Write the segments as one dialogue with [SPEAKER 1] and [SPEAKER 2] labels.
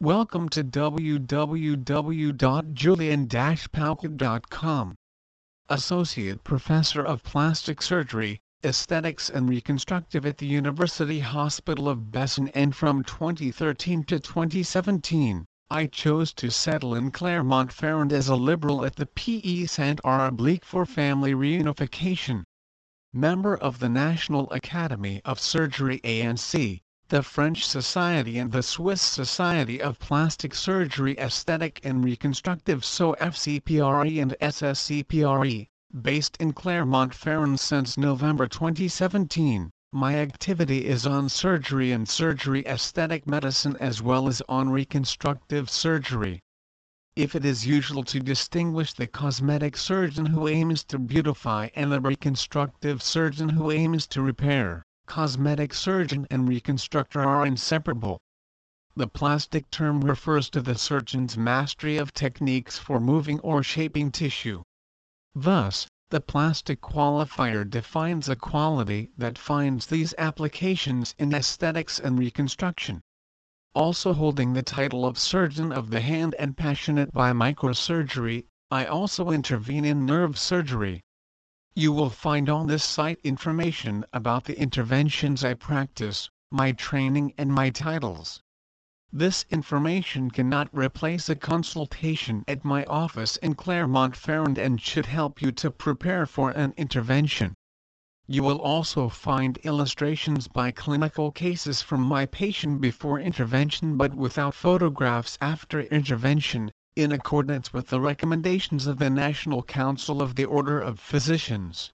[SPEAKER 1] Welcome to www.julien-pauchot.com. Associate Professor of Plastic Surgery, Aesthetics and Reconstructive at the University Hospital of Besançon and from 2013 to 2017, I chose to settle in Clermont-Ferrand as a liberal at the Pôle Santé République for family reunification. Member of the National Academy of Surgery ANC, the French Society and the Swiss Society of Plastic Surgery Aesthetic and Reconstructive SO FCPRE and SSCPRE, based in Clermont-Ferrand since November 2017. My activity is on surgery and surgery aesthetic medicine as well as on reconstructive surgery. If it is usual to distinguish the cosmetic surgeon who aims to beautify and the reconstructive surgeon who aims to repair, cosmetic surgeon and reconstructor are inseparable. The plastic term refers to the surgeon's mastery of techniques for moving or shaping tissue. Thus, the plastic qualifier defines a quality that finds these applications in aesthetics and reconstruction. Also holding the title of surgeon of the hand and passionate by microsurgery, I also intervene in nerve surgery. You will find on this site information about the interventions I practice, my training and my titles. This information cannot replace a consultation at my office in Clermont-Ferrand and should help you to prepare for an intervention. You will also find illustrations by clinical cases from my patient before intervention but without photographs after intervention, in accordance with the recommendations of the National Council of the Order of Physicians.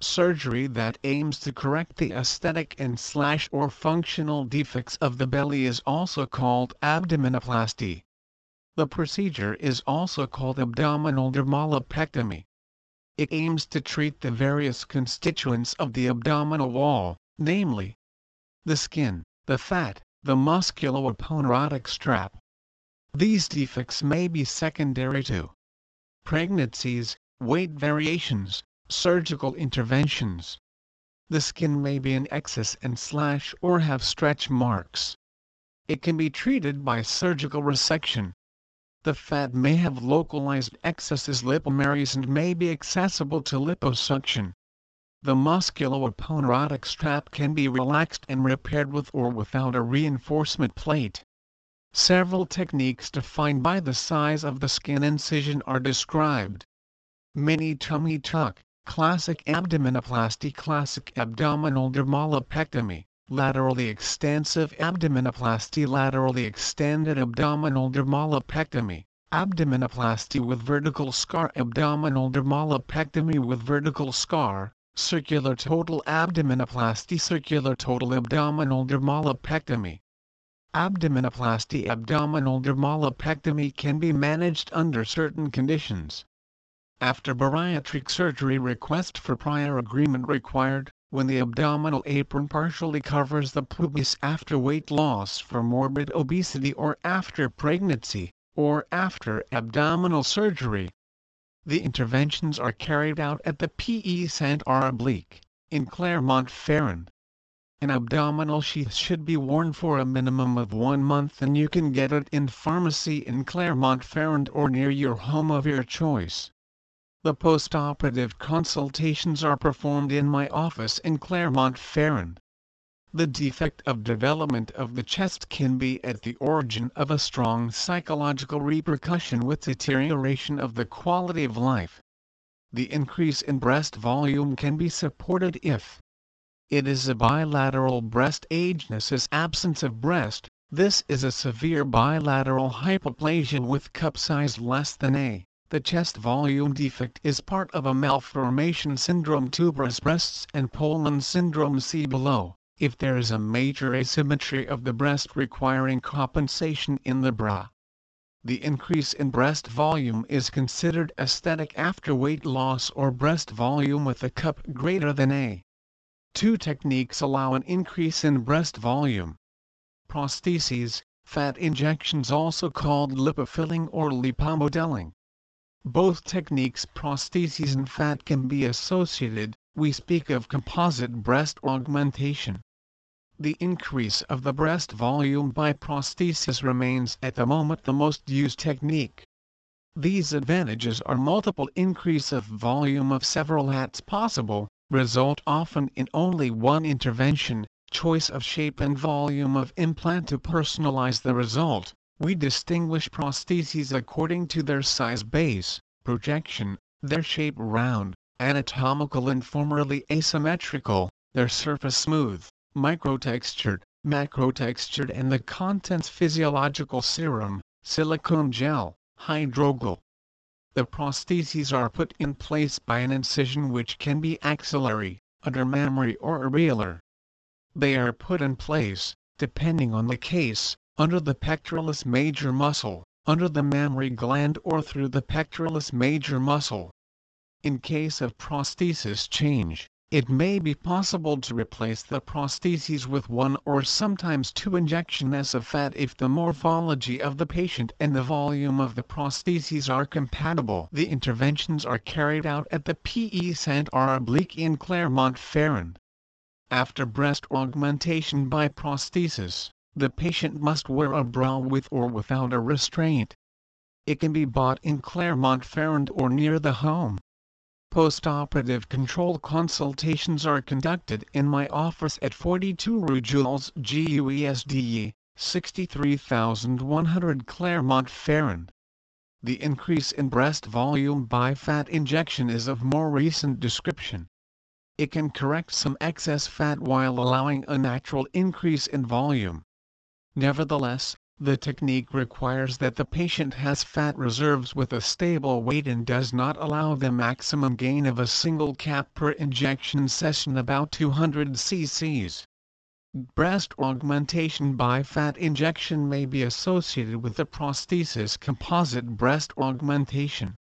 [SPEAKER 1] Surgery that aims to correct the aesthetic and slash or functional defects of the belly is also called abdominoplasty. The procedure is also called abdominal dermolipectomy. It aims to treat the various constituents of the abdominal wall, namely, the skin, the fat, the musculoaponeurotic strap, these defects may be secondary to pregnancies, weight variations, surgical interventions. The skin may be in excess and slash or have stretch marks. It can be treated by surgical resection. The fat may have localized excesses lipomeres and may be accessible to liposuction. The musculoaponeurotic strap can be relaxed and repaired with or without a reinforcement plate. Several techniques defined by the size of the skin incision are described. Mini tummy tuck, classic abdominoplasty classic abdominal dermolipectomy, laterally extensive abdominoplasty laterally extended abdominal dermolipectomy, abdominoplasty with vertical scar abdominal dermolipectomy with vertical scar, circular total abdominoplasty circular total abdominal dermolipectomy, Abdominoplasty abdominal dermolipectomy can be managed under certain conditions. After bariatric surgery request for prior agreement required, when the abdominal apron partially covers the pubis after weight loss for morbid obesity or after pregnancy, or after abdominal surgery. The interventions are carried out at the Pôle Santé République, in Clermont-Ferrand. An abdominal sheath should be worn for a minimum of one month and you can get it in pharmacy in Clermont-Ferrand or near your home of your choice. The postoperative consultations are performed in my office in Clermont-Ferrand. The defect of development of the chest can be at the origin of a strong psychological repercussion with deterioration of the quality of life. The increase in breast volume can be supported if it is a bilateral breast agenesis absence of breast, this is a severe bilateral hypoplasia with cup size less than A. The chest volume defect is part of a malformation syndrome tuberous breasts and Poland syndrome see below. If there is a major asymmetry of the breast requiring compensation in the bra, the increase in breast volume is considered aesthetic after weight loss or breast volume with a cup greater than A. Two techniques allow an increase in breast volume. Prostheses, fat injections also called lipofilling or lipomodeling. Both techniques prostheses and fat can be associated, we speak of composite breast augmentation. the increase of the breast volume by prosthesis remains at the moment the most used technique. These advantages are multiple increase of volume of several hats possible, result often in only one intervention, choice of shape and volume of implant to personalize the result. We distinguish prostheses according to their size base, projection, their shape round, anatomical and formerly asymmetrical, their surface smooth, microtextured, macrotextured and the contents physiological serum, silicone gel, hydrogel. The prostheses are put in place by an incision which can be axillary, undermammary or areolar. They are put in place, depending on the case, under the pectoralis major muscle, under the mammary gland or through the pectoralis major muscle. In case of prosthesis change, it may be possible to replace the prostheses with one or sometimes two injections of fat if the morphology of the patient and the volume of the prostheses are compatible. The interventions are carried out at the Pôle Santé République in Clermont-Ferrand. After breast augmentation by prosthesis, the patient must wear a bra with or without a restraint. It can be bought in Clermont-Ferrand or near the home. Postoperative control consultations are conducted in my office at 42 Rue Jules GUESDE, 63100 Clermont-Ferrand. The increase in breast volume by fat injection is of more recent description. It can correct some excess fat while allowing a natural increase in volume. Nevertheless, the technique requires that the patient has fat reserves with a stable weight and does not allow the maximum gain of a single cap per injection session about 200 cc's. Breast augmentation by fat injection may be associated with the prosthesis composite breast augmentation.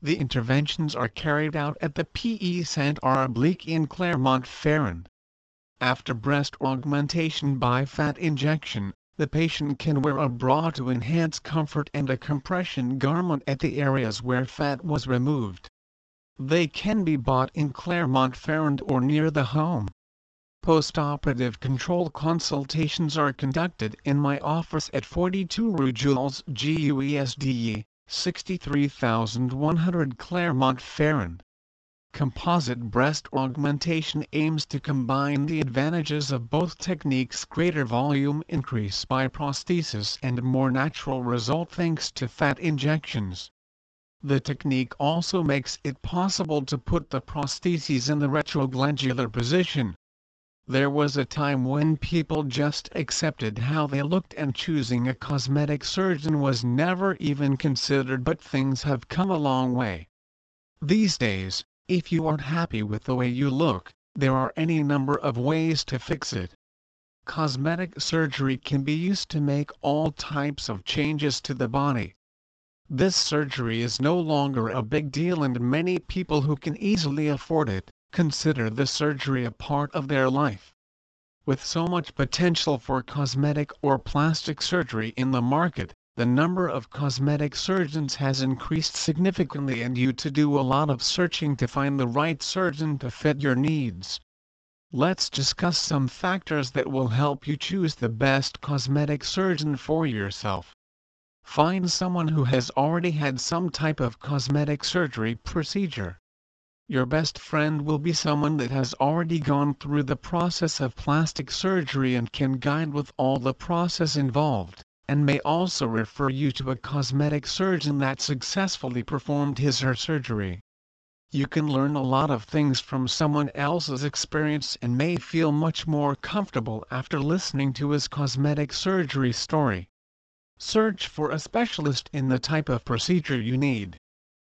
[SPEAKER 1] The interventions are carried out at the Pôle Santé République in Clermont-Ferrand. After breast augmentation by fat injection, the patient can wear a bra to enhance comfort and a compression garment at the areas where fat was removed. They can be bought in Clermont-Ferrand or near the home. Postoperative control consultations are conducted in my office at 42 Rue Jules GUESDE, 63100 Clermont-Ferrand. Composite breast augmentation aims to combine the advantages of both techniques greater volume increase by prosthesis and more natural result thanks to fat injections. The technique also makes it possible to put the prostheses in the retroglandular position. There was a time when people just accepted how they looked and choosing a cosmetic surgeon was never even considered but things have come a long way. These days, if you aren't happy with the way you look, there are any number of ways to fix it. Cosmetic surgery can be used to make all types of changes to the body. This surgery is no longer a big deal and many people who can easily afford it, consider the surgery a part of their life. With so much potential for cosmetic or plastic surgery in the market, the number of cosmetic surgeons has increased significantly and you to do a lot of searching to find the right surgeon to fit your needs. Let's discuss some factors that will help you choose the best cosmetic surgeon for yourself. Find someone who has already had some type of cosmetic surgery procedure. Your best friend will be someone that has already gone through the process of plastic surgery and can guide with all the process involved and may also refer you to a cosmetic surgeon that successfully performed his or her surgery. You can learn a lot of things from someone else's experience and may feel much more comfortable after listening to his cosmetic surgery story. Search for a specialist in the type of procedure you need.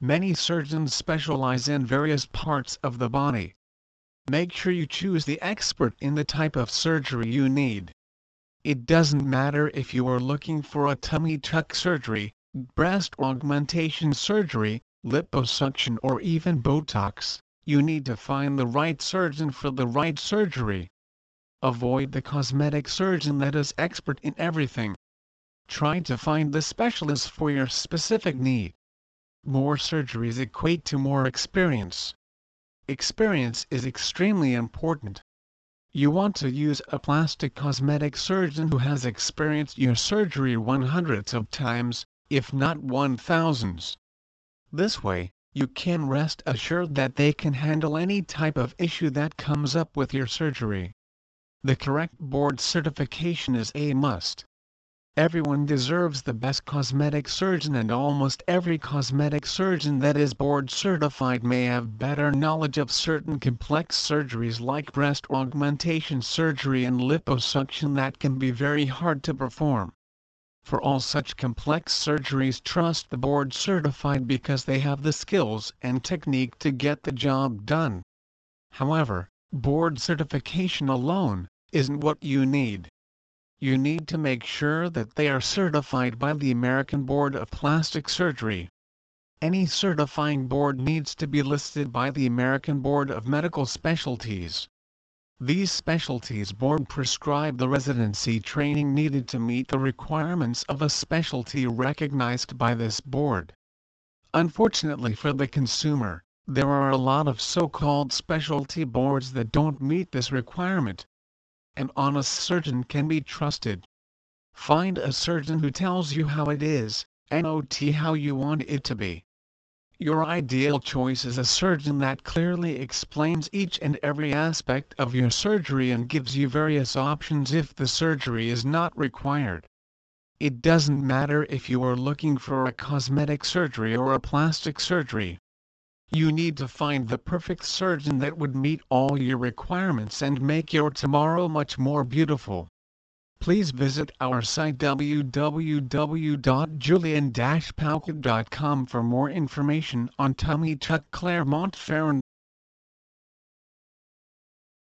[SPEAKER 1] Many surgeons specialize in various parts of the body. Make sure you choose the expert in the type of surgery you need. It doesn't matter if you are looking for a tummy tuck surgery, breast augmentation surgery, liposuction or even Botox, you need to find the right surgeon for the right surgery. Avoid the cosmetic surgeon that is expert in everything. Try to find the specialist for your specific need. More surgeries equate to more experience. Experience is extremely important. You want to use a plastic cosmetic surgeon who has experienced your surgery one hundreds of times, if not one thousands. This way, you can rest assured that they can handle any type of issue that comes up with your surgery. The correct board certification is a must. Everyone deserves the best cosmetic surgeon and almost every cosmetic surgeon that is board certified may have better knowledge of certain complex surgeries like breast augmentation surgery and liposuction that can be very hard to perform. For all such complex surgeries trust the board certified because they have the skills and technique to get the job done. However, board certification alone isn't what you need you need to make sure that they are certified by the American Board of Plastic Surgery. Any certifying board needs to be listed by the American Board of Medical Specialties. These specialties board prescribe the residency training needed to meet the requirements of a specialty recognized by this board. Unfortunately for the consumer, there are a lot of so-called specialty boards that don't meet this requirement. An honest surgeon can be trusted. Find a surgeon who tells you how it is, not how you want it to be. Your ideal choice is a surgeon that clearly explains each and every aspect of your surgery and gives you various options if the surgery is not required. It doesn't matter if you are looking for a cosmetic surgery or a plastic surgery. You need to find the perfect surgeon that would meet all your requirements and make your tomorrow much more beautiful. Please visit our site www.julien-pauchot.com for more information on Tummy Tuck Clermont Ferrand.